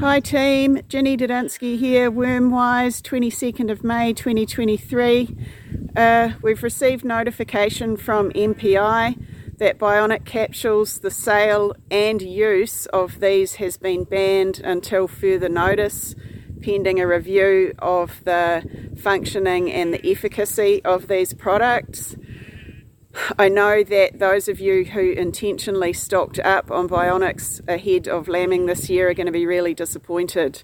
Hi team, Ginny Dodunski here, Wormwise, 22nd of May 2023. Uh, we've received notification from MPI that bionic capsules, the sale and use of these has been banned until further notice, pending a review of the functioning and the efficacy of these products. I know that those of you who intentionally stocked up on bionics ahead of lambing this year are going to be really disappointed.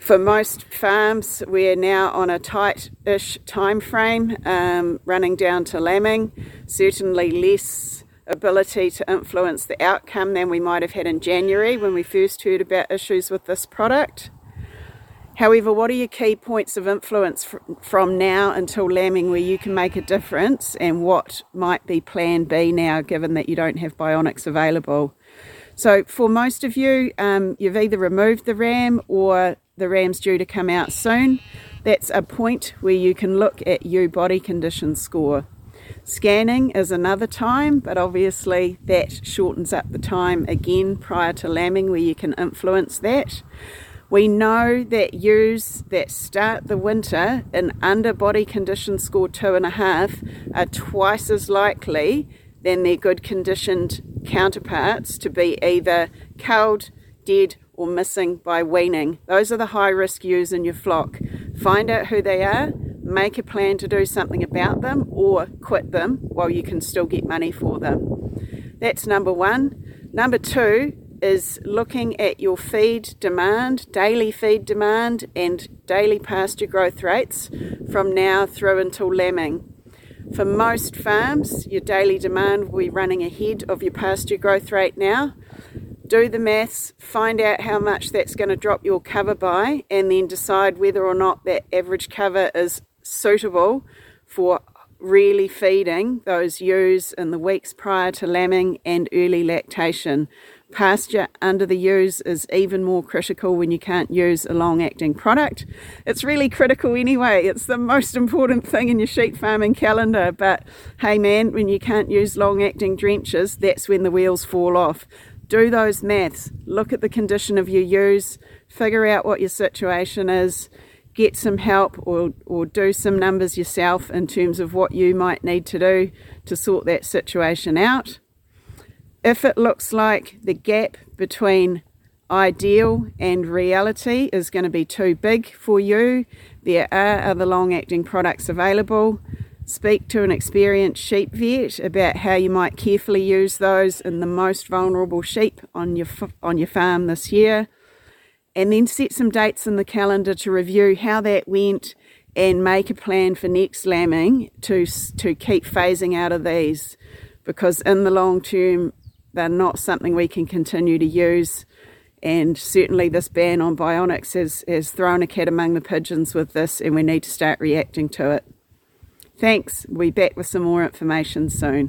For most farms, we're now on a tight-ish time frame, um, running down to lambing. Certainly less ability to influence the outcome than we might have had in January when we first heard about issues with this product. However, what are your key points of influence from now until lambing where you can make a difference and what might be plan B now given that you don't have bionics available? So for most of you, um, you've either removed the ram or the ram's due to come out soon. That's a point where you can look at your body condition score. Scanning is another time, but obviously that shortens up the time again prior to lambing where you can influence that. We know that ewes that start the winter in underbody condition score two and a half are twice as likely than their good conditioned counterparts to be either culled, dead, or missing by weaning. Those are the high risk ewes in your flock. Find out who they are, make a plan to do something about them, or quit them while you can still get money for them. That's number one. Number two, is looking at your feed demand, daily feed demand, and daily pasture growth rates from now through until lambing. For most farms, your daily demand will be running ahead of your pasture growth rate now. Do the maths, find out how much that's going to drop your cover by, and then decide whether or not that average cover is suitable for really feeding those ewes in the weeks prior to lambing and early lactation pasture under the ewes is even more critical when you can't use a long acting product. It's really critical anyway, it's the most important thing in your sheep farming calendar. But hey man, when you can't use long acting drenches, that's when the wheels fall off. Do those maths, look at the condition of your ewes, figure out what your situation is, get some help or, or do some numbers yourself in terms of what you might need to do to sort that situation out if it looks like the gap between ideal and reality is going to be too big for you, there are other long acting products available. Speak to an experienced sheep vet about how you might carefully use those in the most vulnerable sheep on your on your farm this year. And then set some dates in the calendar to review how that went and make a plan for next lambing to to keep phasing out of these because in the long term they're not something we can continue to use. And certainly, this ban on bionics has, has thrown a cat among the pigeons with this, and we need to start reacting to it. Thanks. We'll be back with some more information soon.